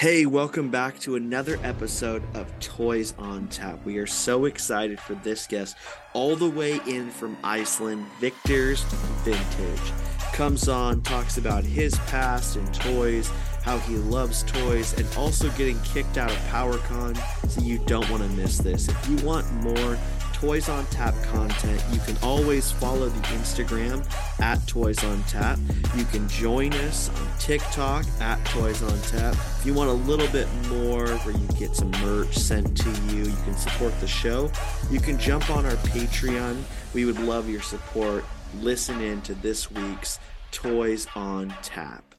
Hey, welcome back to another episode of Toys on Tap. We are so excited for this guest, all the way in from Iceland, Victor's Vintage. Comes on, talks about his past and toys, how he loves toys, and also getting kicked out of PowerCon. So you don't want to miss this. If you want more Toys on Tap content, you can always follow the Instagram at Toys on Tap. You can join us on TikTok at Toys on Tap. If you want a little bit more where you get some merch sent to you, you can support the show. You can jump on our Patreon. We would love your support. Listen in to this week's Toys on Tap.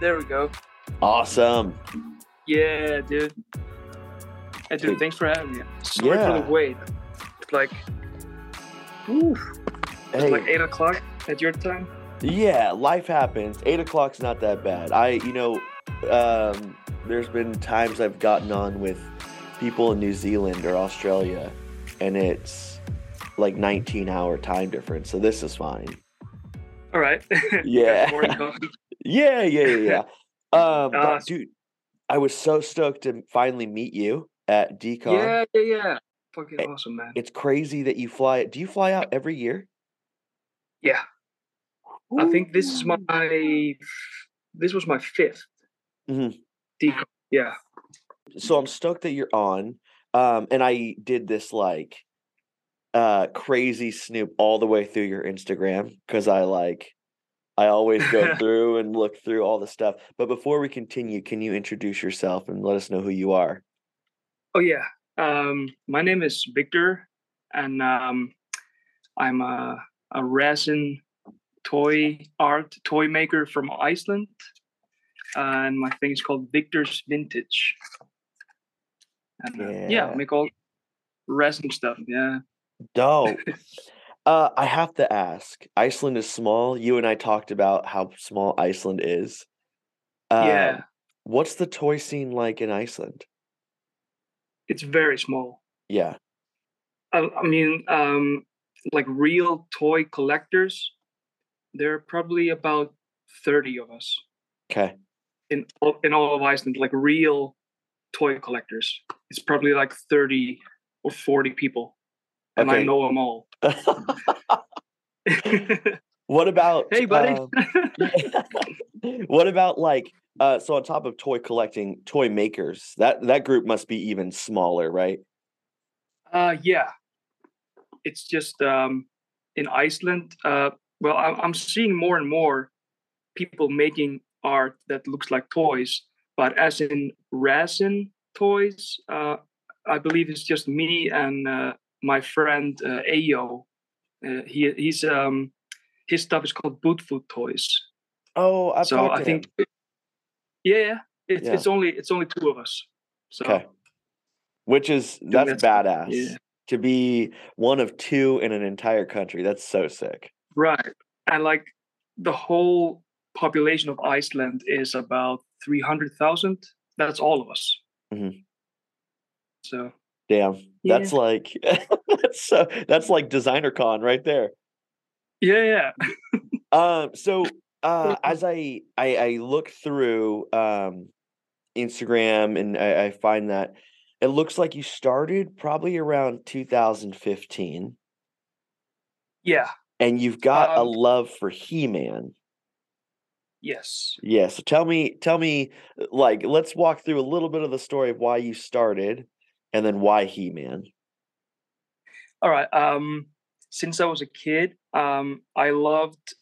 There we go. Awesome. Yeah, dude. Hey, dude, thanks for having me. Sorry for Yeah. the wait. It's like, oof, it's Hey, like eight o'clock at your time. yeah, life happens. Eight o'clock's not that bad. I, you know, um, there's been times I've gotten on with people in New Zealand or Australia, and it's like 19 hour time difference. So this is fine. All right. Yeah. Yeah, yeah, yeah. yeah. Um, but Ah, dude, I was so stoked to finally meet you at DCon. Yeah, yeah, yeah. Fucking Eh, awesome, man. It's crazy that you fly. Do you fly out every year? Yeah. I think this is my, this was my 5th Mhm. DCon. Yeah. so I'm stoked that you're on. Um, and I did this like uh crazy snoop all the way through your Instagram because I like I always go through and look through all the stuff. But before we continue, can you introduce yourself and let us know who you are? Oh yeah. Um, my name is Victor, and um, I'm a, a resin toy art toy maker from Iceland, and my thing is called Victor's Vintage. And, uh, yeah, Yeah. I make all resin stuff. Yeah. Dope. uh, I have to ask. Iceland is small. You and I talked about how small Iceland is. Yeah. Um, What's the toy scene like in Iceland? It's very small. Yeah. I, I mean, um, like real toy collectors, there are probably about thirty of us. Okay. in all, in all of Iceland, like real toy collectors. It's probably like thirty or forty people, and I know them all. what about hey, buddy. um, what about like uh so on top of toy collecting toy makers that that group must be even smaller right uh, yeah, it's just um, in Iceland. Uh, well, I, I'm seeing more and more people making art that looks like toys, but as in resin toys, uh, I believe it's just me and uh, my friend uh, Ayo. Uh, he he's um, his stuff is called Boot Food Toys. oh I've so I think, him. yeah, it's Yeah. it's only it's only two of us. So okay which is that's that's- badass yeah. to be one of two in an entire country that's so sick right, and like the whole population of Iceland is about three hundred thousand. That's all of us. Mhm. So damn Yeah. that's like that's so that's like designer con right there yeah, yeah, Um, so uh, as I, I I look through um, Instagram and I, I find that it looks like you started probably around 2015, yeah, and you've got a Um, love for He-Man. yes. Yeah. So tell me, tell me, like, let's walk through a little bit of the story of why you started, and then why He-Man. All right. Um, since I was a kid, um, I loved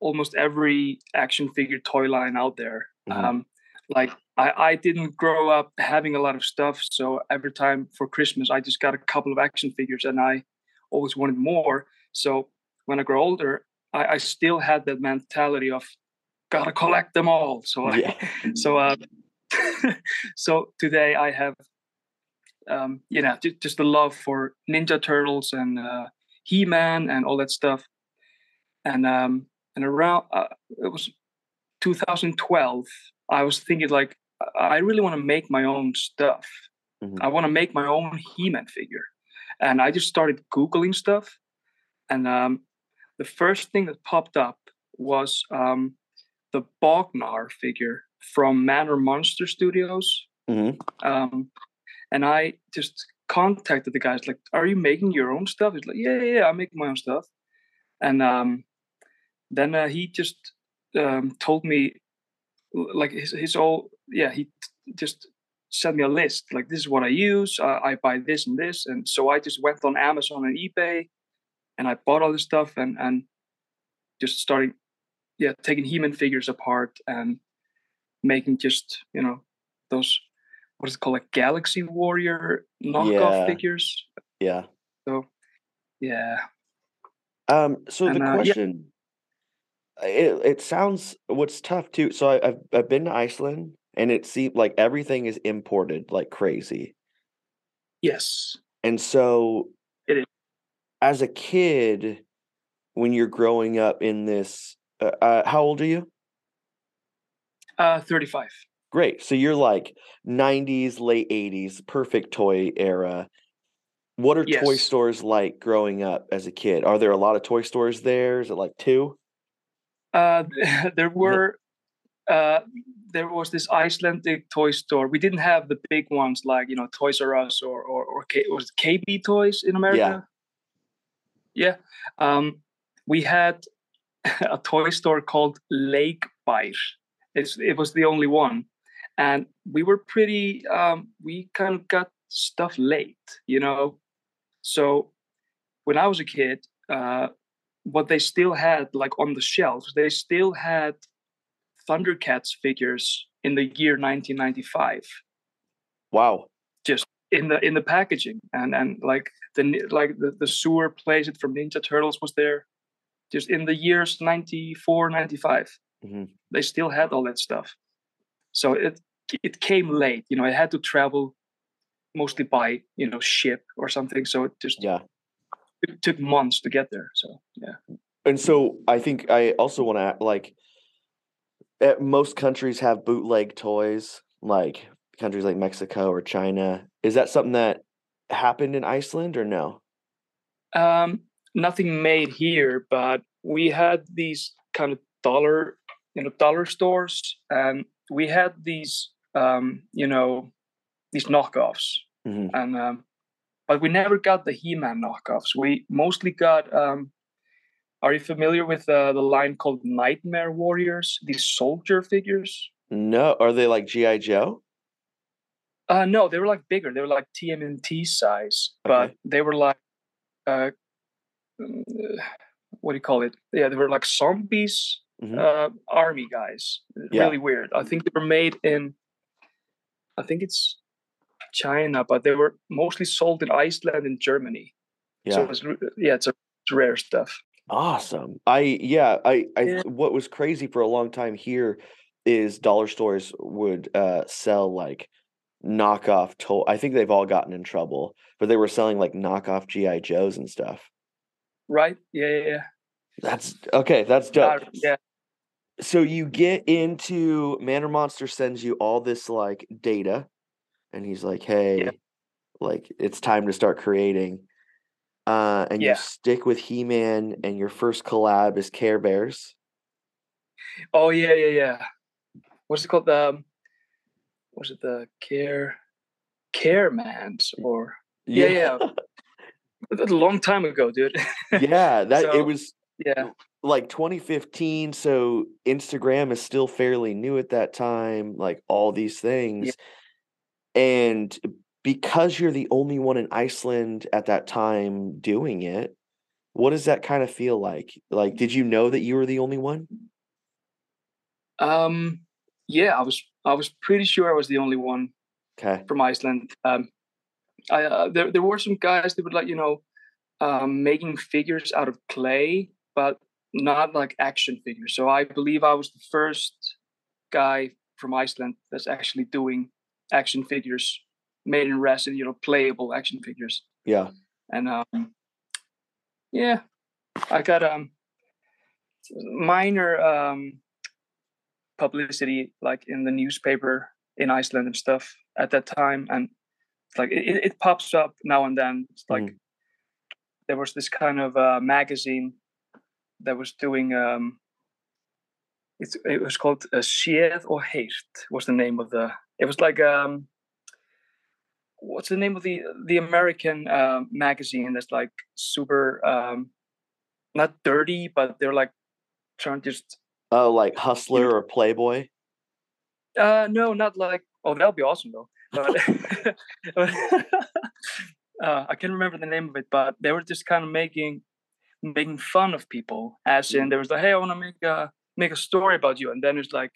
almost every action figure toy line out there. Mhm. Um, like I, I didn't grow up having a lot of stuff, so every time for Christmas, I just got a couple of action figures, and I always wanted more. So when I grow older, I, I still had that mentality of gotta collect them all. So I, so uh, so today I have um, you know ju- just the love for Ninja Turtles and uh, He Man and all that stuff, and um, and around uh, it was 2012. I was thinking like I- really want to make my own stuff. Mhm. I want to make my own He Man figure. and I just started googling stuff, and um, the first thing that popped up was um, the Bognar figure from Manor Monster Studios. Mhm. Um, and I just contacted the guys like, "Are you making your own stuff?" He's like, "Yeah, yeah, yeah I'm making my own stuff." And um, then uh, he just um, told me, like his his all yeah, he t- just sent me a list like this is what I use. Uh, I buy this and this, and so I just went on Amazon and eBay, and I bought all this stuff and and just starting yeah taking He-Man figures apart and making just you know those what is it called like Galaxy Warrior knockoff Yeah. figures. Yeah. So yeah, Um, so the And, uh, yeah. question, it, it sounds what's tough too. So I, I've I've been to Iceland, and it seemed like everything is imported like crazy. yes, And so, It is. as a kid, when you're growing up in this, uh, uh, how old are you? uh, thirty five. Great. So you're like 90s, late 80s, perfect toy era. What are toy stores like growing up as a kid? Are there a lot of toy stores there? Is it like two? Uh, there were uh, there was this Icelandic toy store. We didn't have the big ones like you know Toys R Us or or, or K, was KB Toys in America. Yeah. Um, we had a toy store called Lake Beir. It's it was the only one, and we were pretty. Um, we kind of got stuff late, you know. So when I was a kid, uh, what they still had like on the shelves, they still had Thundercats figures in the year 1995 Wow. Just in the in the packaging and and like the like the, the sewer playset from ninja turtles was there just in the years 94 95 Mhm. they still had all that stuff so it it came late you know i had to travel mostly by you know ship or something so it just Yeah. it took months to get there so yeah And so I think I also want to like most countries have bootleg toys, like countries like Mexico or China. Is that something that happened in Iceland or no? um nothing made here but we had these kind of dollar you know dollar stores and we had these um you know these knockoffs Mhm. and um but we never got the he-man knockoffs we mostly got um are you familiar with uh, the line called nightmare warriors these soldier figures No, are they like GI Joe? uh no they were like bigger they were like tmnt size but Okay. they were like uh what do you call it yeah they were like zombies Mhm. uh army guys Yeah. really weird i think they were made in i think it's china but they were mostly sold in iceland and germany Yeah. so Yeah. it's yeah it's, a, it's rare stuff Awesome. I yeah, I I Yeah. what was crazy for a long time here is dollar stores would uh sell like knockoff toy. I think they've all gotten in trouble, but they were selling like knockoff GI Joes and stuff. right yeah yeah, yeah. That's okay, that's dope. Uh, yeah So you get into Manor Monster sends you all this like data and he's like, "Hey, like it's time to start creating." Uh and you stick with He-Man and your first collab is Care Bears. oh yeah yeah yeah. What's it called? Um was it the care care mans or Yeah, yeah. That's a long time ago dude. Yeah, that it was yeah like 2015, so Instagram is still fairly new at that time, like all these things. And because you're the only one in Iceland at that time doing it, what does that kind of feel like? Like, did you know that you were the only one? Um, yeah, I was I was pretty sure I was the only one Okay. from Iceland. Um, I uh, there there were some guys that would like you know um, making figures out of clay, but not like action figures. So I believe I was the first guy from Iceland that's actually doing action figures made in resin, you know, playable action figures. Yeah. And um, yeah, I got um minor um publicity like in the newspaper in Iceland and stuff at that time, and it's like it, it- it pops up now and then. It's like Mm. there was this kind of uh, magazine that was doing um, it's, it was called uh, Séð og Heyrt was the name of the it was like um what's the name of the the American uh, magazine that's like super um not dirty but they're like trying to just oh like hustler or playboy? Uh no not like oh that'll be awesome though. But uh, I can't remember the name of it but they were just kind of making making fun of people as in there was like hey I want to make a make a story about you and then it's like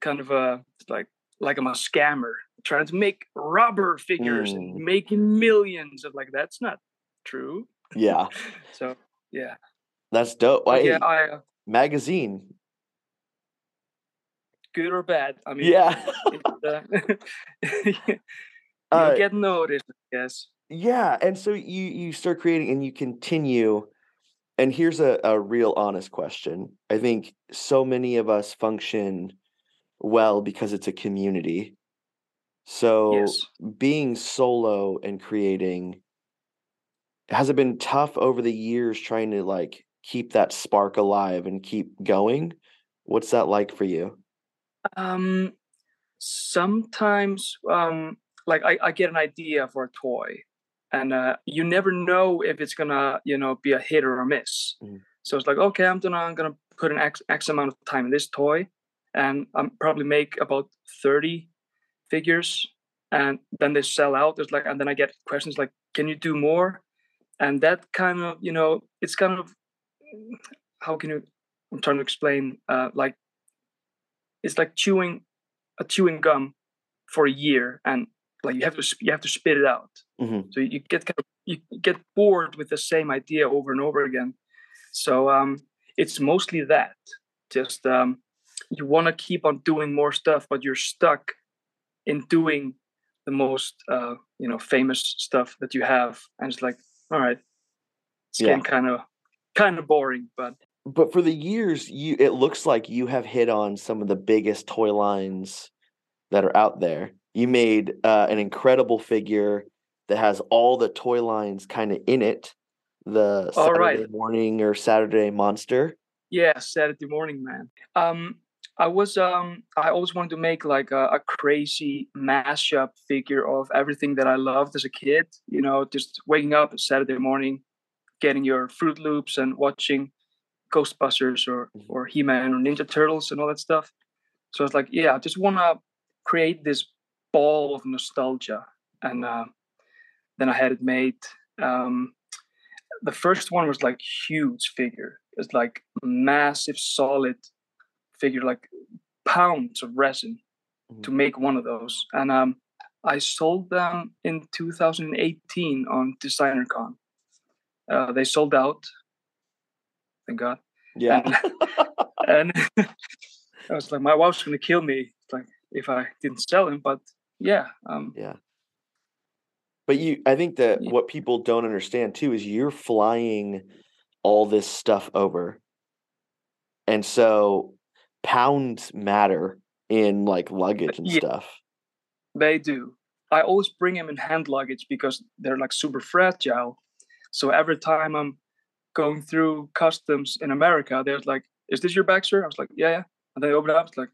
kind of a like like I'm a scammer trying to make rubber figures and Mm. making millions of like that's not true. Yeah. So yeah. That's dope. Hey, yeah i uh, magazine. Good or bad i mean yeah. uh, you Uh, get noticed i guess yeah and so you you start creating and you continue and here's a, a real honest question. I think so many of us function well because it's a community. So yes. being solo and creating has it been tough over the years trying to like keep that spark alive and keep going? What's that like for you? Um sometimes um like I, I get an idea for a toy and uh you never know if it's gonna you know be a hit or a miss. Mhm. so it's like okay i'm gonna i'm gonna put an x, x amount of time in this toy and i'm probably make about 30 figures and then they sell out. There's like and then i get questions like can you do more? And that kind of you know it's kind of how can you i'm trying to explain uh like it's like chewing a chewing gum for a year and like you have to you have to spit it out. Mhm. so you get kind of you get bored with the same idea over and over again. So um it's mostly that. Just um you want to keep on doing more stuff but you're stuck in doing the most uh you know famous stuff that you have. And it's like all right it's Yeah. getting kind of kind of boring but but for the years you it looks like you have hit on some of the biggest toy lines that are out there you made uh, an incredible figure that has all the toy lines kind of in it the All saturday right. morning or saturday monster yeah saturday morning man um i was um i always wanted to make like a, a crazy mashup figure of everything that i loved as a kid you know just waking up saturday morning getting your fruit loops and watching ghostbusters or Mhm. or he-man or ninja turtles and all that stuff so it's like yeah i just want to create this ball of nostalgia. And uh, then i had it made um the first one was like huge figure. It's like massive solid figure like pounds of resin to make one of those. And um i sold them in 2018 on designercon. Uh, they sold out. Thank god. Yeah. And i was like my wife's gonna kill me like if i didn't sell him but yeah um yeah. but you i think that Yeah. what people don't understand too is you're flying all this stuff over and so pounds matter in like luggage and Yeah. stuff They do. I always bring them in hand luggage because they're like super fragile. So every time I'm going through customs in America, they're like, "Is this your bag, sir?" I was like, "Yeah, yeah." And they open it up. It's like,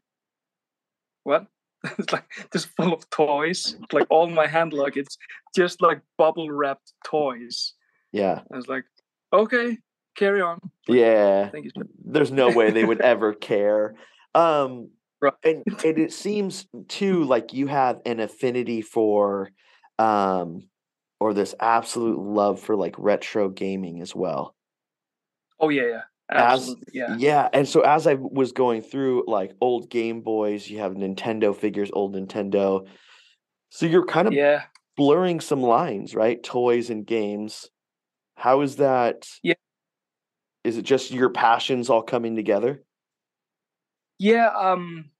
"What?" it's like just full of toys. Like all my hand luggage, just like bubble wrapped toys. yeah I was like, "Okay, carry on." yeah Thank you. sir." there's no way they would ever care um Right. and, and it seems too like you have an affinity for um or this absolute love for like retro gaming as well Oh yeah, yeah, As- yeah. yeah and so as i was going through like old game boys you have nintendo figures old nintendo so you're kind of Yeah. blurring some lines right toys and games how is that Yeah. is it just your passions all coming together Yeah, um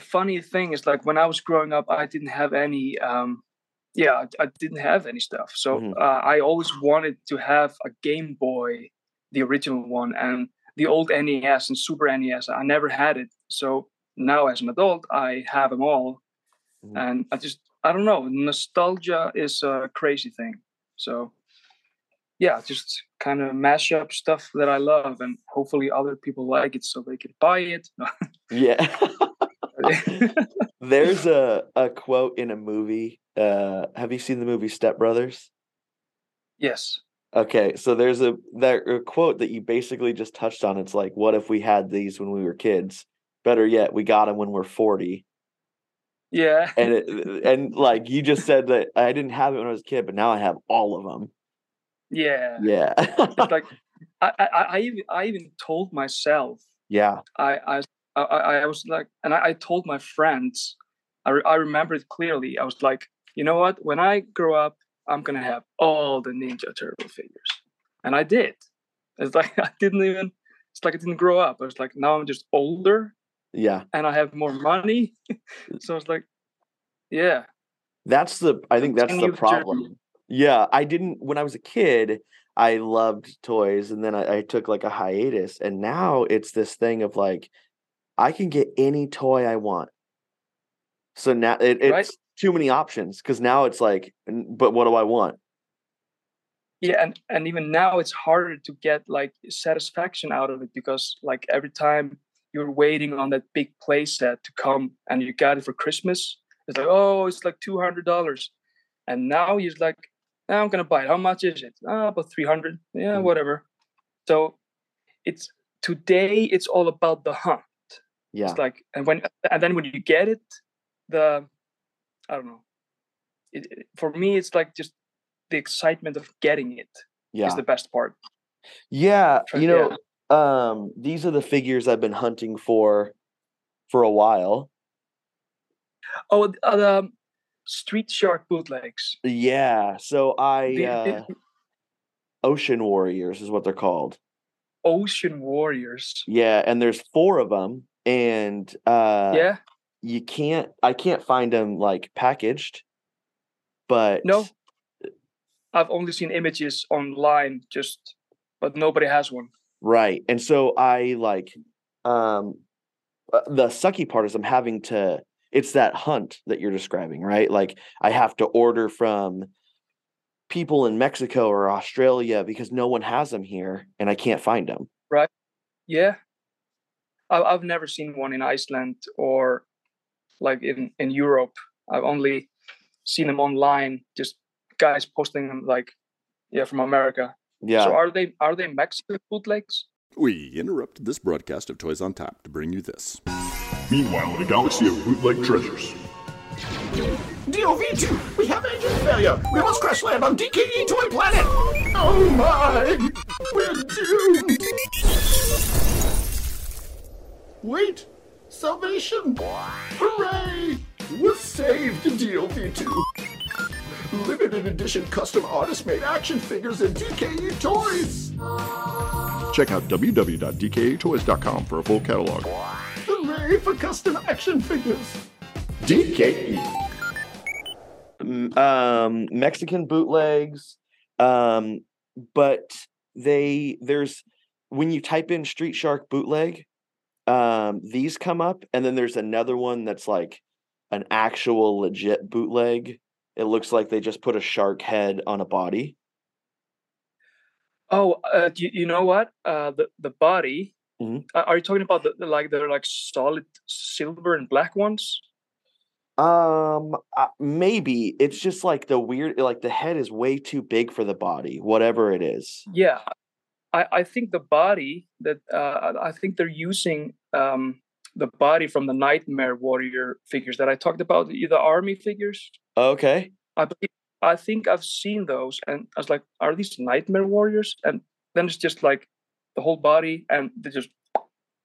funny thing is like when I was growing up I didn't have any um yeah, I, I didn't have any stuff. So Mhm. uh, I always wanted to have a Game Boy, the original one, and the old NES and Super NES. I never had it. So now as an adult I have them all. Mhm. And I just I don't know, nostalgia is a crazy thing. So yeah, just kind of mash up stuff that I love, and hopefully other people like it so they can buy it. Yeah. There's a, a quote in a movie. Uh, have you seen the movie Step Brothers? yes. Okay, so there's a that a quote that you basically just touched on. It's like, what if we had these when we were kids? Better yet, we got them when we're 40. Yeah. And it, uh, and like you just said that I didn't have it when I was a kid, but now I have all of them. Yeah. Yeah. It's like I, I, I even I even told myself yeah. I I I, I was like, and I, I told my friends, I, re- I remember it clearly. I was like, you know what? When I grow up, I'm gonna have all the Ninja Turtle figures, and I did. It's like I didn't even. It's like I didn't grow up. I was like, now I'm just older Yeah. and I have more money. so it's like, yeah, That's the I think that's the the journey. problem. Yeah, I didn't when I was a kid, I loved toys and then I, I took like a hiatus and now it's this thing of like I can get any toy I want. So now it, it's Right. Too many options because now it's like, but what do I want? yeah, and and even now it's harder to get like satisfaction out of it because like every time you're waiting on that big play set to come and you got it for Christmas, it's like oh, it's like two hundred dollars, and now he's like, "Ah, I'm gonna buy it. How much is it? Ah, about three hundred. Yeah, Mm. whatever. So it's today. It's all about the hunt. Yeah. It's like, and when and then when you get it, the I don't know. It, it- for me, it's like just the excitement of getting it is Yeah. the best part. Yeah, you yeah. know, um, these are the figures I've been hunting for for a while. Oh, uh, the um, Street Shark bootlegs. Yeah, so I The- uh, Ocean Warriors is what they're called. Ocean Warriors. Yeah, and there's four of them, and uh, yeah. You can't. I can't find them like packaged, but No. I've only seen images online, just but nobody has one. right. And so I like um uh, the sucky part is I'm having to. It's that hunt that you're describing, right? Like I have to order from people in Mexico or Australia because no one has them here, and I can't find them. Right. Yeah. I, I've never seen one in Iceland or like in, in Europe. I've only seen them online, just guys posting them like, yeah, from America. Yeah. So are they are they Mexican bootlegs? We interrupt this broadcast of Toys on Tap to bring you this. Meanwhile, in a galaxy of bootleg treasures. DOV2, we have engine failure. We must crash land on DKE Toy Planet. Oh my! We're doomed! Wait! Salvation! Hooray! We're saved, DLV2! Limited edition custom artist made action figures and DKE toys! Check out www.dketoys.com for a full catalog. Hooray for custom action figures! DKE! um Mexican bootlegs um but they there's when you type in street shark bootleg um these come up and then there's another one that's like an actual legit bootleg it looks like they just put a shark head on a body Oh, uh, you, you know what? Uh, the the body. Mhm. Uh, are you talking about the, the like they're like solid silver and black ones? um uh, maybe it's just like the weird like the head is way too big for the body whatever it is Yeah, I, I think the body that uh, I think they're using um, the body from the Nightmare Warrior figures that I talked about, the, army figures. okay I I think I've seen those, and I was like, "Are these Nightmare Warriors?" And then it's just like the whole body, and they just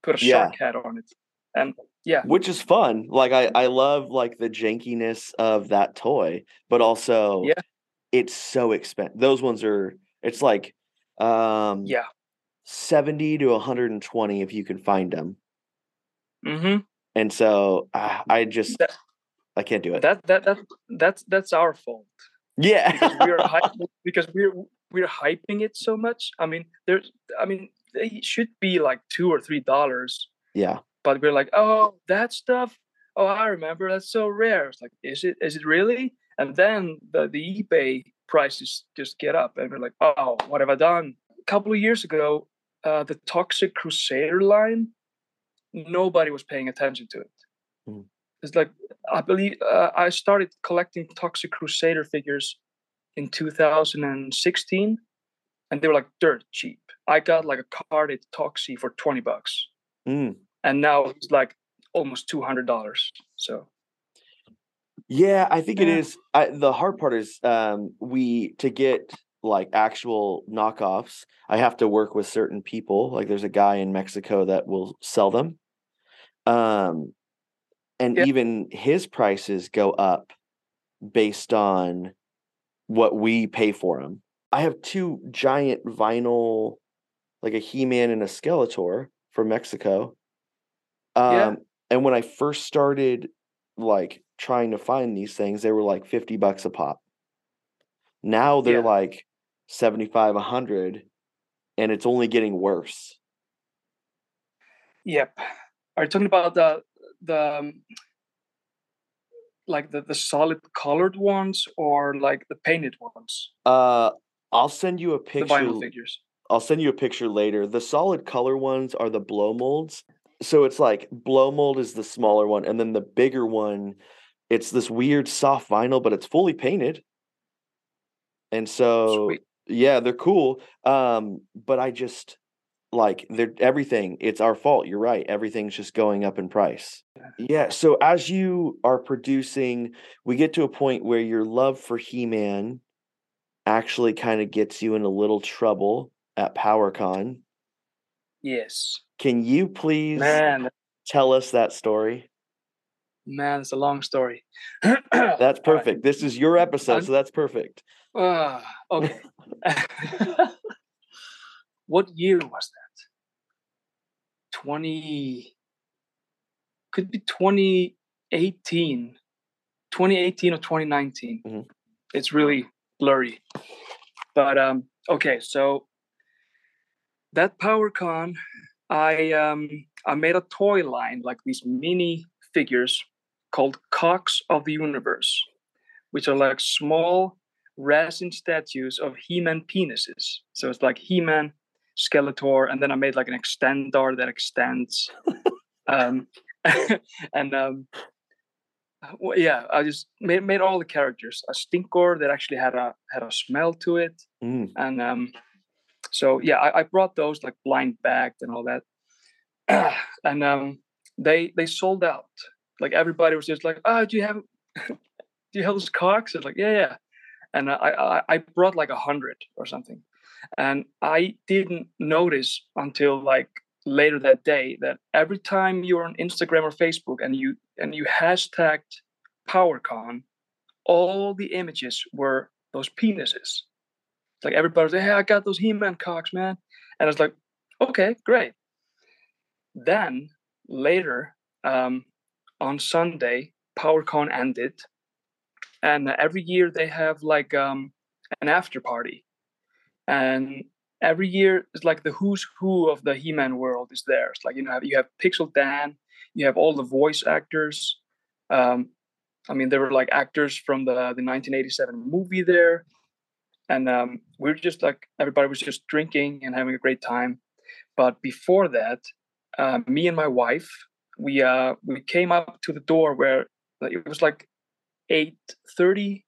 put a Yeah. shark head on it, and yeah, which is fun. Like I, I love like the jankiness of that toy, but also Yeah. it's so expensive. Those ones are it's like um yeah, 70 to 120 if you can find them. hmm And so ah, I just That- I can't do it. that that that that's that's our fault. yeah. because we're hype, because we're we're hyping it so much. I mean, there's I mean they should be like two or three dollars, yeah. but we're like, oh, that stuff. Oh, I remember that's so rare. It's like, is it is it really? And then the the eBay prices just get up, and we're like, oh, what have I done? A couple of years ago, uh, the Toxic Crusader line, nobody was paying attention to it. Mm. It's like I believe uh, I started collecting Toxic Crusader figures in 2016, and they were like dirt cheap. I got like a carded Toxie for 20 bucks, Mm. and now it's like almost $200. So Yeah, I think it Yeah. is. I, the hard part is um, we to get like actual knockoffs. I have to work with certain people. Like there's a guy in Mexico that will sell them, um, and Yeah. even his prices go up based on what we pay for them. I have two giant vinyl, like a He-Man and a Skeletor from Mexico. Um, Yeah. and when I first started like trying to find these things, they were like 50 bucks a pop. Now they're Yeah. like 75, 100, and it's only getting worse. Yep. Are you talking about the the um, like the, the solid colored ones or like the painted ones? Uh, I'll send you a The picture. vinyl figures. I'll send you a picture later. The solid color ones are the blow molds. So it's like blow mold is the smaller one, and then the bigger one, it's this weird soft vinyl, but it's fully painted. And so Sweet. yeah, they're cool. Um, but I just like they're everything, it's our fault. You're right. Everything's just going up in price. Yeah. So as you are producing, we get to a point where your love for He-Man actually kind of gets you in a little trouble at PowerCon. Yes. Can you please Man, tell us that story? man, it's a long story. That's All right. perfect. This is your episode, so that's perfect. Ah, okay. what year was that? 20 could be 2018 2018 or 2019 Mhm. it's really blurry but um okay so that powercon i um i made a toy line like these mini figures called cocks of the universe which are like small resin statues of he-man penises. So it's like he-man skeletor and then i made like an extendar that extends um and um well, yeah i just made, made all the characters. A stinkor that actually had a had a smell to it Mm, and um so yeah I, I brought those like blind bagged and all that. And um they they sold out. Like everybody was just like oh do you have do you have those cocks? It's like yeah yeah. And I, I i brought like a hundred or something. And i didn't notice until like later that day that every time you're on instagram or facebook and you and you hashtagged powercon all the images were those penises like everybody was like, hey, I got those He-Man cocks, man. And I was like, okay, great. Then later, um, on Sunday, PowerCon ended, and every year they have like um, an after party, and every year it's like the who's who of the He-Man world is there. It's like you know you have Pixel Dan, you have all the voice actors. Um, I mean, there were like actors from the the 1987 movie there and um, we were just like everybody was just drinking and having a great time. But before that uh, me and my wife we uh we came up to the door where it was like 8.30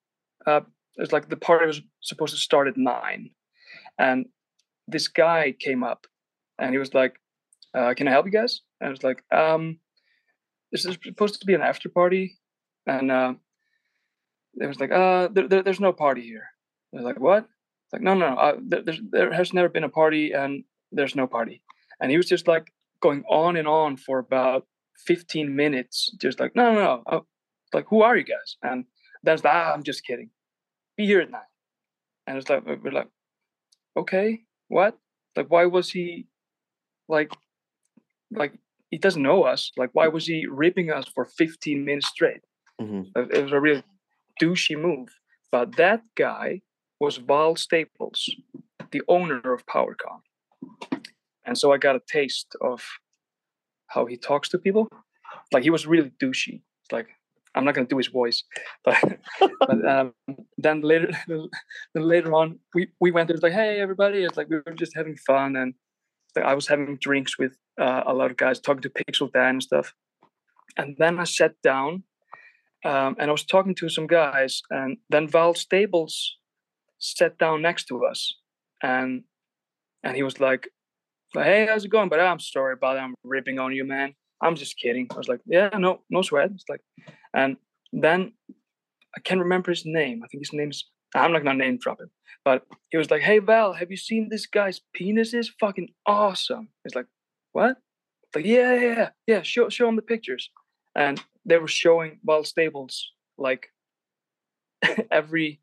uh it was like the party was supposed to start at 9 and this guy came up and he was like uh, can i help you guys? And i was like um this is supposed to be an after party. And uh it was like uh there, there, there's no party here they're like, what? It's like, no, no, no. Uh, there, there has never been a party and there's no party. And he was just like going on and on for about 15 minutes, just like, no, no, no. Uh, like, who are you guys? And that's like, ah, I'm just kidding. Be here at nine. And it's like, we're like, okay, what? Like, why was he like, like, he doesn't know us. Like, why was he ripping us for 15 minutes straight? mhm. It it was a real douchey move. But that guy was Val Staples, the owner of PowerCon. And so I got a taste of how he talks to people. Like he was really douchey. It's like, I'm not gonna do his voice, but, but um, then later then later on we we went there it's like hey everybody it's like we were just having fun and like, I was having drinks with uh, a lot of guys talking to Pixel Dan and stuff, and then I sat down um, and I was talking to some guys and then Val Staples sat down next to us and and he was like hey how's it going but i'm sorry about it i'm ripping on you man. I'm just kidding. I was like yeah no no sweat. It's like and then i can't remember his name. I think his name's i'm not gonna name drop him but he was like hey val have you seen this guy's penis? Is fucking awesome. It's like what? Like yeah yeah yeah yeah show show him the pictures. And they were showing Val Staples like every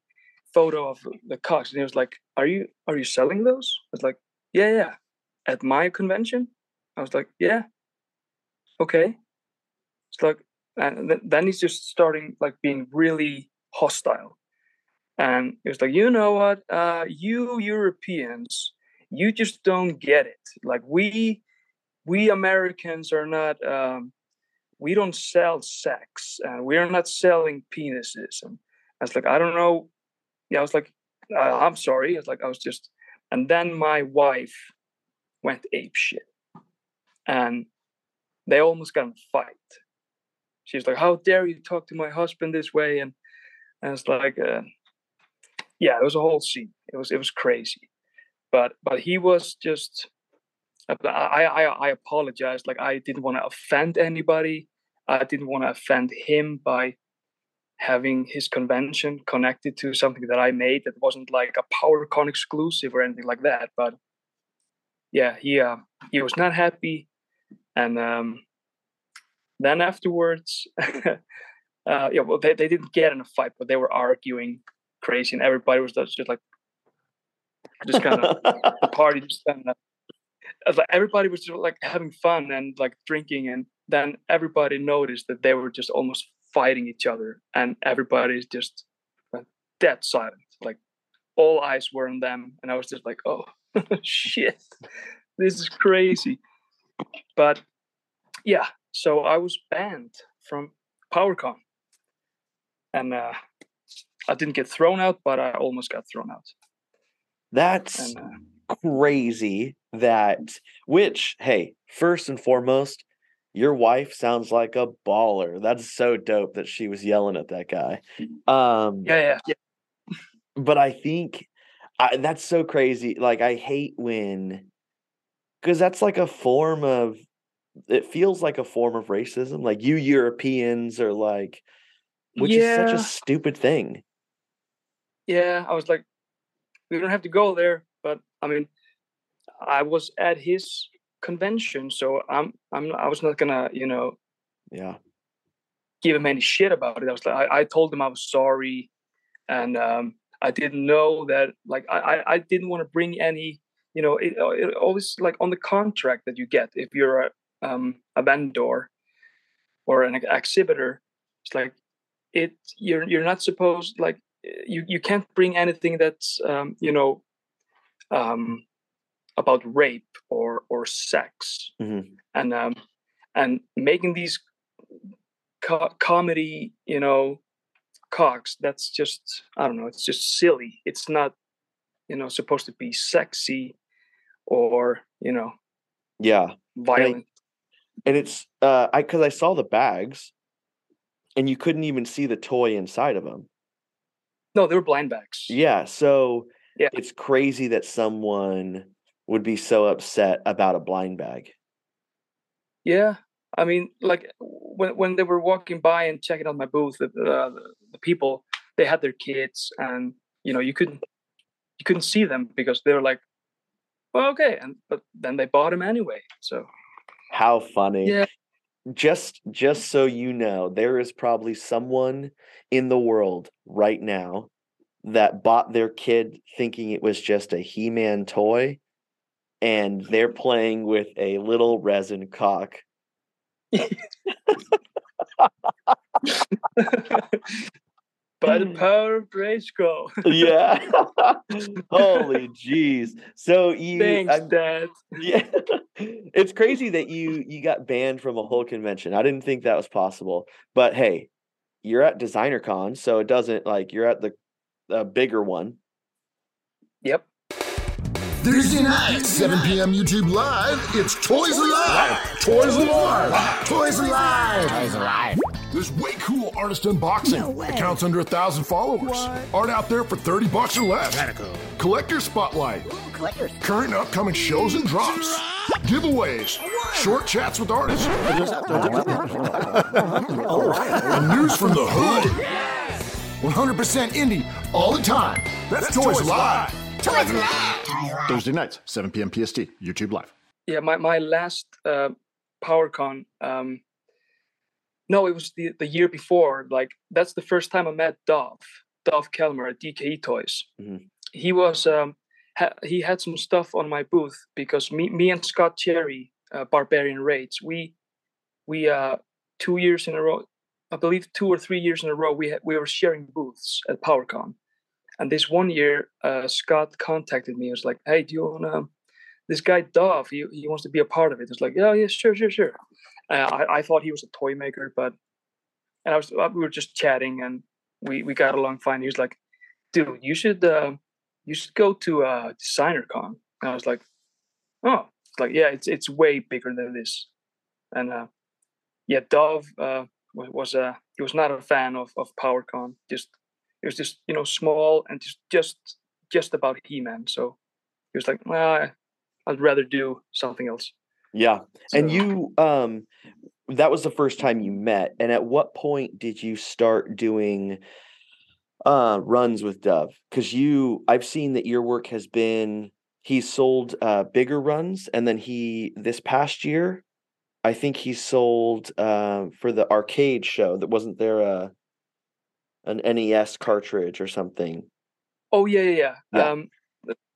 photo of the cocks and he was like are you are you selling those? I was like yeah yeah at my convention? I was like yeah. Okay. It's like and then he's just starting like being really hostile. And he was like you know what? Uh you europeans you just don't get it. Like we we americans are not um we don't sell sex and we're not selling penises. And i was like i don't know yeah, I was like, uh, I'm sorry. It's like I was just, and then my wife went ape shit, and they almost got in a fight. She was like, "How dare you talk to my husband this way?" And, and it's like, uh, yeah, it was a whole scene. It was it was crazy, but but he was just. I I I apologized. Like I didn't want to offend anybody. I didn't want to offend him by having his convention connected to something that I made that wasn't like a PowerCon exclusive or anything like that. But yeah, he uh, he was not happy, and um, then afterwards, uh, yeah, well, they they didn't get in a fight, but they were arguing crazy, and everybody was just, like just kind of the party just kind of. Like everybody was just like having fun and like drinking, and then everybody noticed that they were just almost fighting each other and everybody's just dead silent. Like all eyes were on them and i was just like oh shit. This is crazy. But yeah so i was banned from powercon. And uh, i didn't get thrown out but i almost got thrown out. That's and, uh, crazy that which hey first and foremost your wife sounds like a baller. That's so dope that she was yelling at that guy. Um, yeah, yeah, yeah. But I think I, that's so crazy. Like, I hate when, because that's like a form of, it feels like a form of racism. Like, you Europeans are like, which yeah. is such a stupid thing. Yeah, I was like, we don't have to go there. But I mean, I was at his convention, so I'm I'm I was not gonna you know yeah give him any shit about it. I was like I, I told him I was sorry, and um, I didn't know that like I I didn't want to bring any you know it, it always like on the contract that you get if you're a um, a vendor or an exhibitor it's like it you're you're not supposed like you you can't bring anything that's um, you know um, about rape or or sex. Mm-hmm. and um and making these co- comedy you know cocks that's just i don't know it's just silly. It's not you know supposed to be sexy or you know yeah violent. and, and it's uh i because i saw the bags and you couldn't even see the toy inside of them no they were blind bags. Yeah so yeah. it's crazy that someone would be so upset about a blind bag. Yeah, I mean, like when when they were walking by and checking out my booth, the, uh, the people they had their kids, and you know you couldn't you couldn't see them because they were like, well, okay, and but then they bought them anyway. So how funny! Yeah. Just just so you know, there is probably someone in the world right now that bought their kid thinking it was just a He-Man toy and they're playing with a little resin cock. By the power of Grayskull. yeah. Holy jeez. So you Thanks, I'm, Dad. Yeah. it's crazy that you you got banned from a whole convention. I didn't think that was possible. But hey, you're at Designer Con, so it doesn't like you're at the uh, bigger one. Yep. Thursday night, 7 p.m. YouTube Live. It's Toys Alive! Toys Alive! Toys Alive! Toys Alive! There's way cool artist unboxing. no Accounts under a thousand followers. What? Art out there for 30 bucks or less. Collector spotlight. collectors. Current and upcoming shows and drops. Giveaways. What? Short chats with artists. and news from the hood. 100% indie all the time. That's, Toys Alive. Toys Alive! Thursday nights, 7 p.m. PST, YouTube Live. Yeah, my my last uh, PowerCon. Um, no, it was the the year before. Like that's the first time I met Dov, Dov Kelmer at DKE Toys. Mhm. He was um, ha- he had some stuff on my booth because me me and Scott Cherry, uh, Barbarian Raids, we we uh two years in a row, I believe two or three years in a row, we had, we were sharing booths at PowerCon. And this one year, uh, Scott contacted me. He was like, "Hey, do you want to?" This guy Dov, he he wants to be a part of it. It's like, "Yeah, yeah, sure, sure, sure." Uh, I I thought he was a toy maker, but and I was uh, we were just chatting and we we got along fine. He was like, "Dude, you should uh, you should go to uh, Designer Con." And I was like, "Oh, it's like yeah, it's it's way bigger than this." And uh, yeah, Dov uh, was, was uh, he was not a fan of of PowerCon. Just it was just you know small and just just just about He-Man. So he was like, nah, I'd rather do something else. Yeah. And you um that was the first time you met. And at what point did you start doing uh runs with Dov? Because you I've seen that your work has been he's sold uh bigger runs and then he this past year I think he sold uh for the arcade show that wasn't there a an NES cartridge or something. Oh yeah, yeah, yeah. Yeah. Um,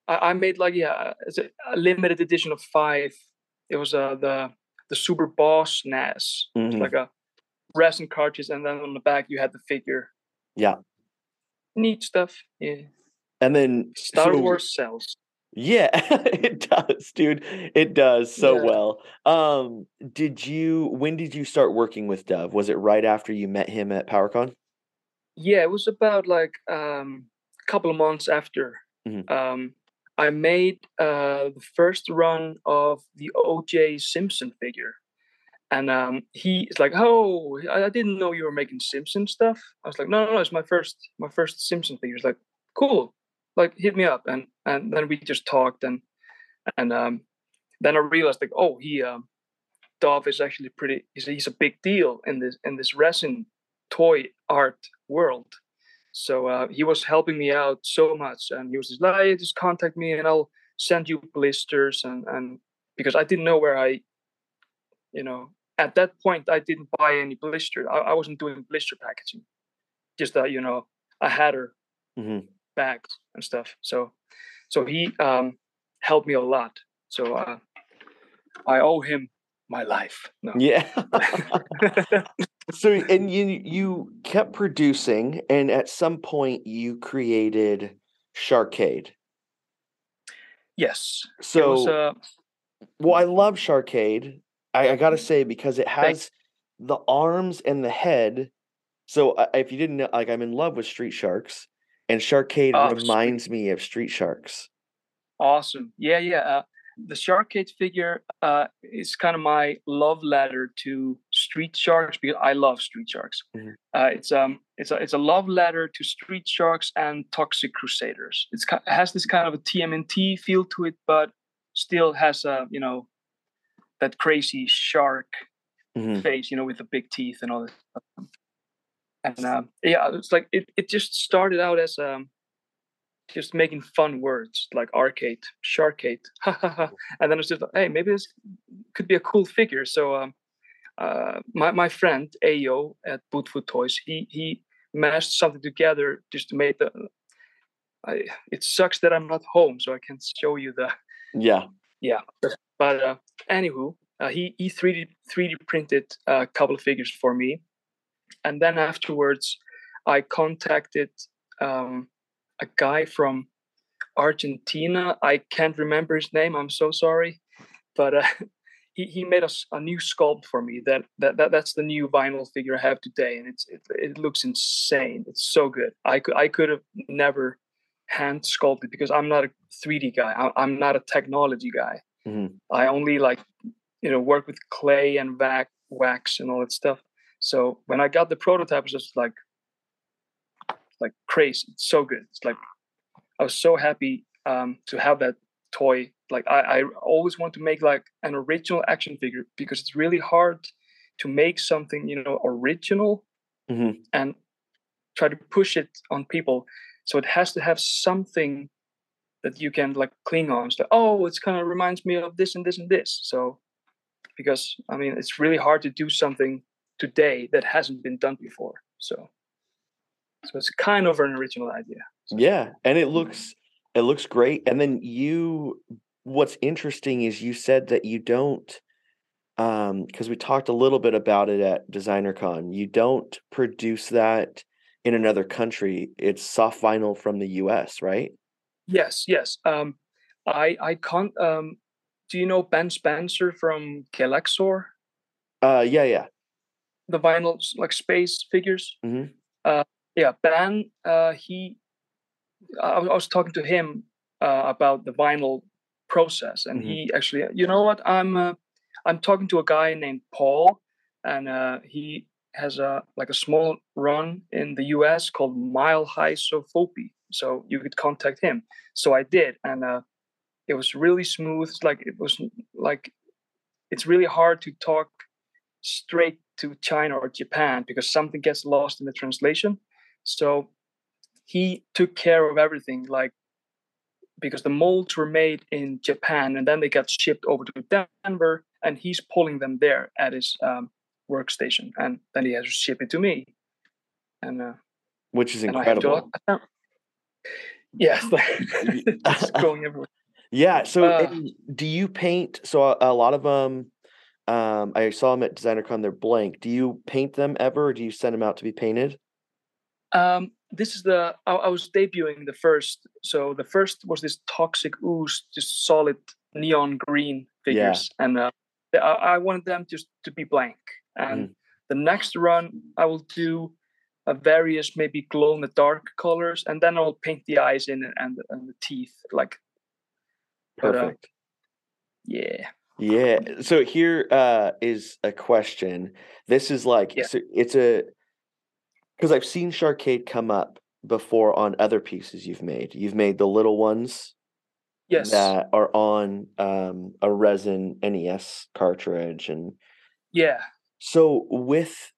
I, I made like yeah, it's a, a limited edition of five. It was uh the the Super Boss NES, Mhm. like a resin cartridge, and then on the back you had the figure. Yeah. Neat stuff. Yeah. And then Star so- Wars sells. Yeah, it does, dude. It does so Yeah. well. Um, did you when did you start working with Dov? Was it right after you met him at PowerCon? Yeah, it was about like um, a couple of months after. Mhm. Um, I made uh, the first run of the O.J. Simpson figure, and um, he's like, "Oh, I, I didn't know you were making Simpson stuff." I was like, "No, no, no, it's my first, my first Simpson figure." He's like, "Cool, like hit me up," and and then we just talked, and and um, then I realized like, oh, he um, Dov is actually pretty. He's, he's a big deal in this in this resin toy art world. So uh, he was helping me out so much, and he was just like, just contact me, and I'll send you blisters." And and because I didn't know where I, you know, at that point I didn't buy any blister. I, I wasn't doing blister packaging, just that you know a Mhm. bags and stuff. So so he um, helped me a lot. So uh, I owe him my life. No. Yeah. so and you you kept producing and at some point you created Sharkade. yes. So was, uh, well I love Sharkade. I, I gotta say because it Thanks. has the arms and the head. So uh, if you didn't know, like I'm in love with Street Sharks, and Sharkade Oh, sweet. reminds me of Street Sharks. Awesome. Yeah, yeah. Uh, the Sharkade figure uh, is kind of my love letter to Street Sharks because I love Street Sharks. Mhm. Uh, it's um, it's a it's a love letter to Street Sharks and Toxic Crusaders. It's it has this kind of a TMNT feel to it, but still has a you know that crazy shark Mhm. face, you know, with the big teeth and all this. Stuff. And um, yeah, it's like it, it just started out as um, just making fun words like arcade, sharkade, ha ha ha. And then it's just like, hey, maybe this could be a cool figure. So um, uh, my my friend Ayo at Bootfoot Toys, he he mashed something together just to make the. I, it sucks that I'm not home, so I can show you the Yeah. yeah but uh anywho uh, he he 3d 3d printed a couple of figures for me and then afterwards i contacted um a guy from argentina i can't remember his name i'm so sorry but uh, he, he made us a, a new sculpt for me that, that that that's the new vinyl figure I have today and it's it, it looks insane. It's so good. I could I could have never hand sculpted because I'm not a 3D guy. I, am not a technology guy. Mhm. I only like you know work with clay and wax wax and all that stuff. So when I got the prototype it was just like like crazy. It's so good. It's like I was so happy um, to have that toy. Like I, I always want to make like an original action figure because it's really hard to make something you know original Mhm. and try to push it on people. So it has to have something that you can like cling on. So oh, it's kind of reminds me of this and this and this. So because I mean it's really hard to do something today that hasn't been done before. So so it's kind of an original idea. Yeah, and it looks it looks great. And then you what's interesting is you said that you don't um because we talked a little bit about it at DesignerCon. You don't produce that in another country. It's soft vinyl from the US, right? Yes, yes. Um, I I can't. Um, do you know Ben Spencer from Kelexor? Uh yeah, yeah. The vinyl like space figures. Mhm. Uh, yeah, Ben. Uh, he. I, was- I was talking to him uh, about the vinyl process, and he actually. You know what? I'm. Uh, I'm talking to a guy named Paul, and uh, he has a like a small run in the U.S. called Mile High Sofubi. So you could contact him. So I did, and uh, it was really smooth. It's like it was like it's really hard to talk straight to China or Japan because something gets lost in the translation. So he took care of everything, like because the molds were made in Japan and then they got shipped over to Denver, and he's pulling them there at his um, workstation, and then he has to ship it to me. And uh, Which is and I have to- incredible. yeah, it's going everywhere. Yeah. So, Uh, do you paint? So, a, a lot of them, um, I saw them at DesignerCon. They're blank. Do you paint them ever, or do you send them out to be painted? Um, this is the I, I was debuting the first. So the first was this toxic ooze, just solid neon green figures, and uh, I, I wanted them just to be blank. And the next run, I will do uh, various maybe glow in the dark colors, and then I'll paint the eyes in and the, and the teeth. Like, but, uh, Perfect. yeah, Yeah. So here uh, is a question. This is like Yeah. so it's a because I've seen Sharkade come up before on other pieces you've made. You've made the little ones yes, that are on um, a resin NES cartridge, and yeah. so with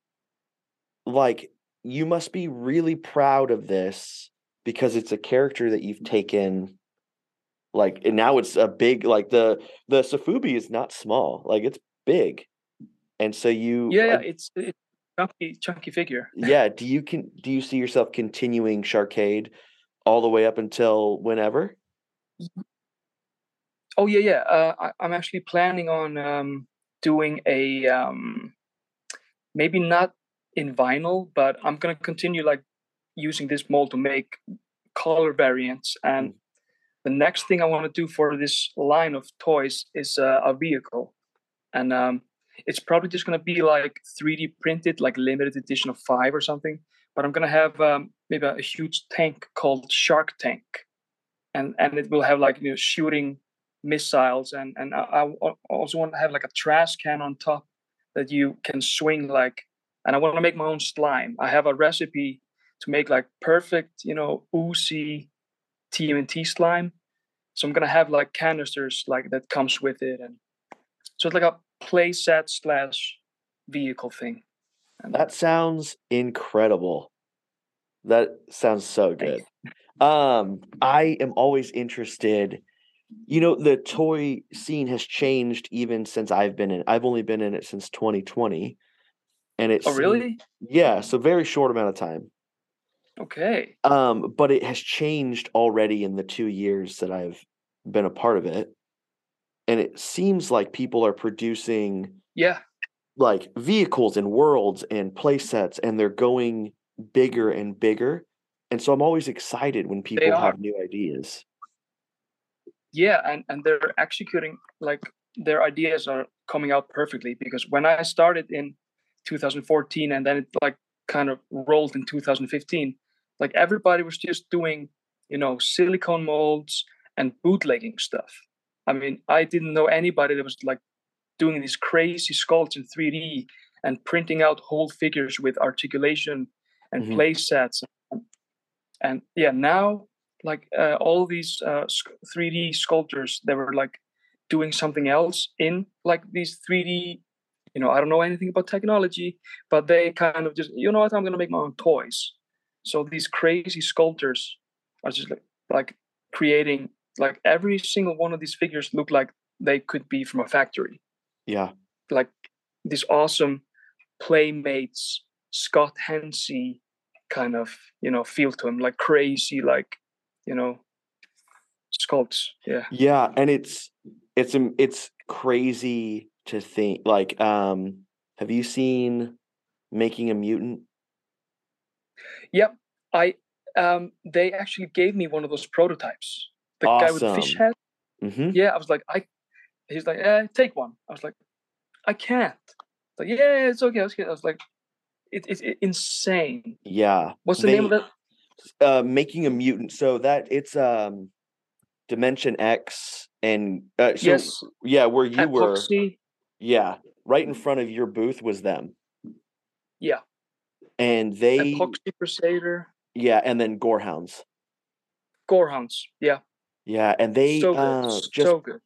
like you must be really proud of this because it's a character that you've taken like and now it's a big like the the sofubi is not small like it's big and so you Yeah, like, it's it's chunky, chunky figure. yeah do you can do you see yourself continuing Sharkade all the way up until whenever Oh yeah, yeah. Uh, I, I'm actually planning on um, doing a um, maybe not in vinyl, but I'm gonna continue like using this mold to make color variants. And the next thing I want to do for this line of toys is uh, a vehicle, and um, it's probably just gonna be like 3D printed, like limited edition of five or something. But I'm gonna have um, maybe a huge tank called Shark Tank, and and it will have like you know shooting missiles and and I, I also want to have like a trash can on top that you can swing like and I want to make my own slime. I have a recipe to make like perfect, you know, oozy TMNT slime. So I'm gonna have like canisters like that comes with it and so it's like a play set slash vehicle thing. And that sounds incredible that sounds so good um I am always interested you know the toy scene has changed even since I've been in I've only been in it since 2020 and it's Oh really? yeah so very short amount of time Okay. um but it has changed already in the 2 years that I've been a part of it and it seems like people are producing Yeah. like vehicles and worlds and play sets and they're going bigger and bigger and so I'm always excited when people have new ideas yeah and and they're executing like their ideas are coming out perfectly because when I started in 2014 and then it like kind of rolled in 2015, like everybody was just doing, you know, silicone molds and bootlegging stuff. I mean, I didn't know anybody that was like doing these crazy sculpts in 3D and printing out whole figures with articulation and Mhm. play sets. And yeah, now like uh, all these uh, 3D sculptors, they were like doing something else in like these 3D. You know, I don't know anything about technology, but they kind of just, you know what, I'm gonna make my own toys. So these crazy sculptors are just like like creating like every single one of these figures look like they could be from a factory Yeah. like these awesome playmates scott hensey kind of you know feel to him like crazy like you know sculpts yeah Yeah, and it's it's um, it's crazy to think like um have you seen Making a Mutant? yep i um they actually gave me one of those prototypes the guy with the fish Awesome. head Mhm. yeah i was like i he's like eh, take one i was like i can't like yeah it's okay, it's okay. i was like it, it's insane Yeah. what's the name of They- that Uh Making a Mutant. So that it's um Dimension X and uh so yes yeah, where you were yeah, right in front of your booth was them. yeah And they epoxy crusader yeah, and then Gorehounds. gorehounds yeah Yeah, and they so good uh just so good.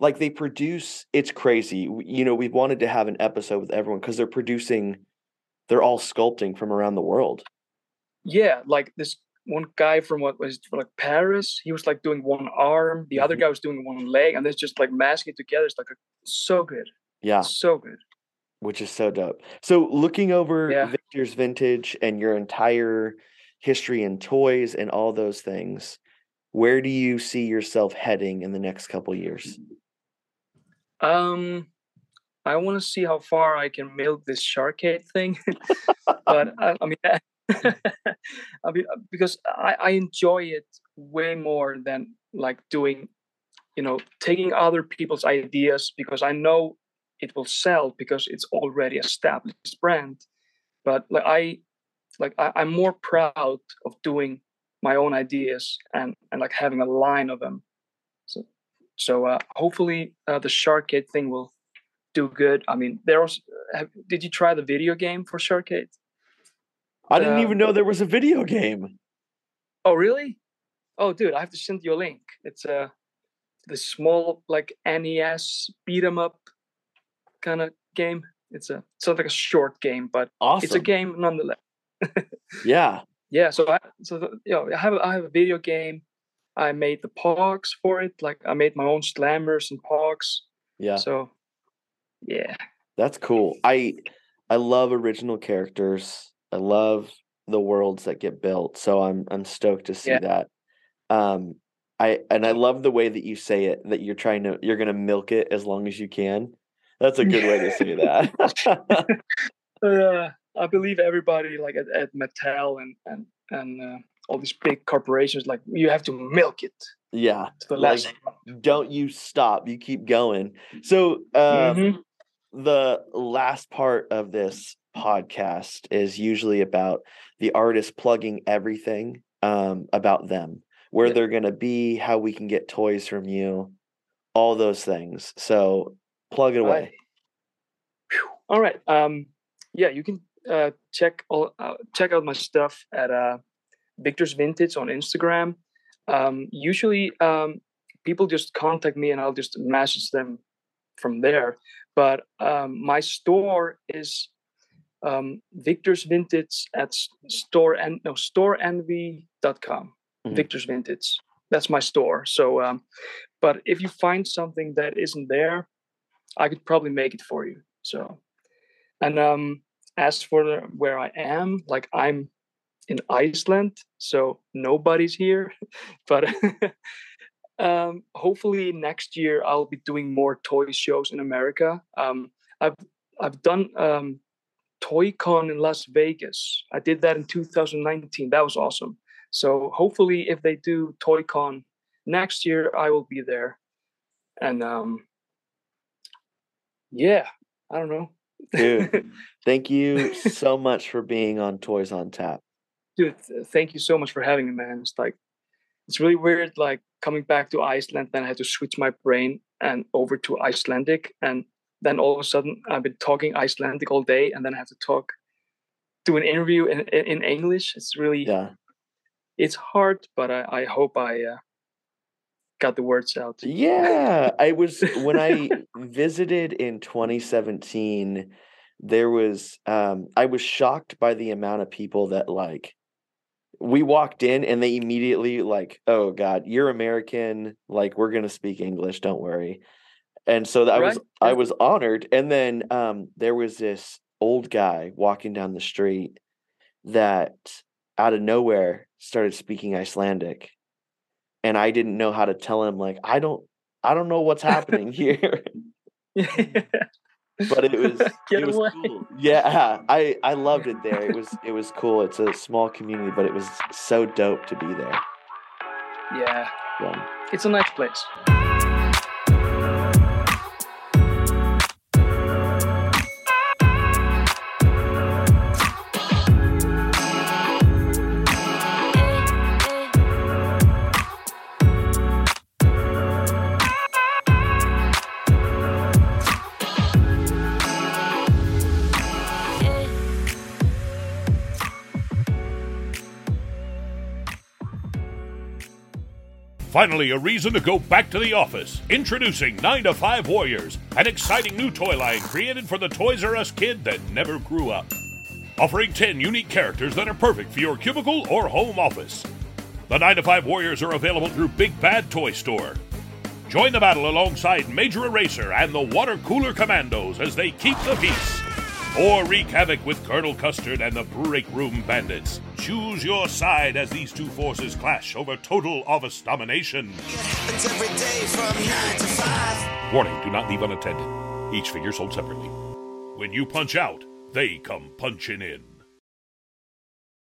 like they produce it's crazy you know we wanted to have an episode with everyone because they're producing they're all sculpting from around the world. Yeah like this one guy from what was it, like paris he was like doing one arm the other Mhm. guy was doing one leg and it's just like masking it together it's like a, so good yeah. so good. Which is so dope. So looking over Yeah. victor's vintage and your entire history in toys and all those things where do you see yourself heading in the next couple years? Um i want to see how far i can milk this sharkade thing but I, I mean I mean uh, because I, I enjoy it way more than like doing you know taking other people's ideas because i know it will sell because it's already established brand. But like i like I, i'm more proud of doing my own ideas and and like having a line of them so so uh, hopefully uh, the sharkade thing will do good i mean there was have, did you try the video game for sharkade i didn't Uh, even know there was a video game Oh, really? Oh, dude, I have to send you a link. It's a uh, the small like NES beat 'em up kind of game. It's a it's not like a short game, but awesome it's a game nonetheless. yeah Yeah. So I so the, you know I have a, I have a video game. I made the pogs for it. Like I made my own slammers and pogs. yeah So yeah, That's cool. I I love original characters. I love the worlds that get built. So I'm I'm stoked to see Yeah. that. Um I and I love the way that you say it that you're trying to you're going to milk it as long as you can. That's a good way to say that. uh, I believe everybody like at, at Mattel and and and uh, all these big corporations like you have to milk it yeah. Like, last. don't you stop. You keep going. So uh Mhm. the last part of this podcast is usually about the artist plugging everything um, about them, where Yeah. they're going to be, how we can get toys from you, all those things. So plug it away. Right. Phew. All right. Um, yeah, you can uh, check all uh, check out my stuff at uh, Victor's Vintage on Instagram. Um, usually, um, people just contact me and I'll just message them from there. But um, my store is um, Victor's Vintage at store and no storeenvy.com. Mhm. Victor's Vintage. That's my store. So, um, but if you find something that isn't there, I could probably make it for you. So, and um, as for where I am, like I'm in Iceland, so nobody's here. But um, hopefully next year I'll be doing more toy shows in America. Um, I've I've done um, ToyCon in Las Vegas. I did that in 2019. That was awesome. So hopefully, if they do ToyCon next year, I will be there. And um, yeah, I don't know. Dude, thank you so much for being on Toys on Tap. Dude, thank you so much for having me, man. It's like it's really weird, like coming back to Iceland. Then I had to switch my brain and over to Icelandic, and then all of a sudden I've been talking Icelandic all day, and then I have to talk, do an interview in in English. It's really yeah, it's hard, but I, I hope I uh, got the words out. Yeah, I was when I visited in 2017. There was um, I was shocked by the amount of people that like we walked in and they immediately like, oh God, you're American. Like we're gonna speak English. Don't worry. And so I was I was honored. And then um, there was this old guy walking down the street that out of nowhere started speaking Icelandic, and I didn't know how to tell him like I don't I don't know what's happening here. but it was Get it was away. cool. Yeah, I I loved it there. It was it was cool. It's a small community, but it was so dope to be there. yeah, Yeah. it's a nice place. Finally, a reason to go back to the office. Introducing 9 to 5 Warriors, an exciting new toy line created for the Toys R Us kid that never grew up. Offering 10 unique characters that are perfect for your cubicle or home office. The 9 to 5 Warriors are available through Big Bad Toy Store. Join the battle alongside Major Eraser and the Water Cooler Commandos as they keep the peace. Or wreak havoc with Colonel Custard and the Break Room Bandits. Choose your side as these two forces clash over total office domination. Warning, do not leave unattended. Each figure sold separately. When you punch out, they come punching in.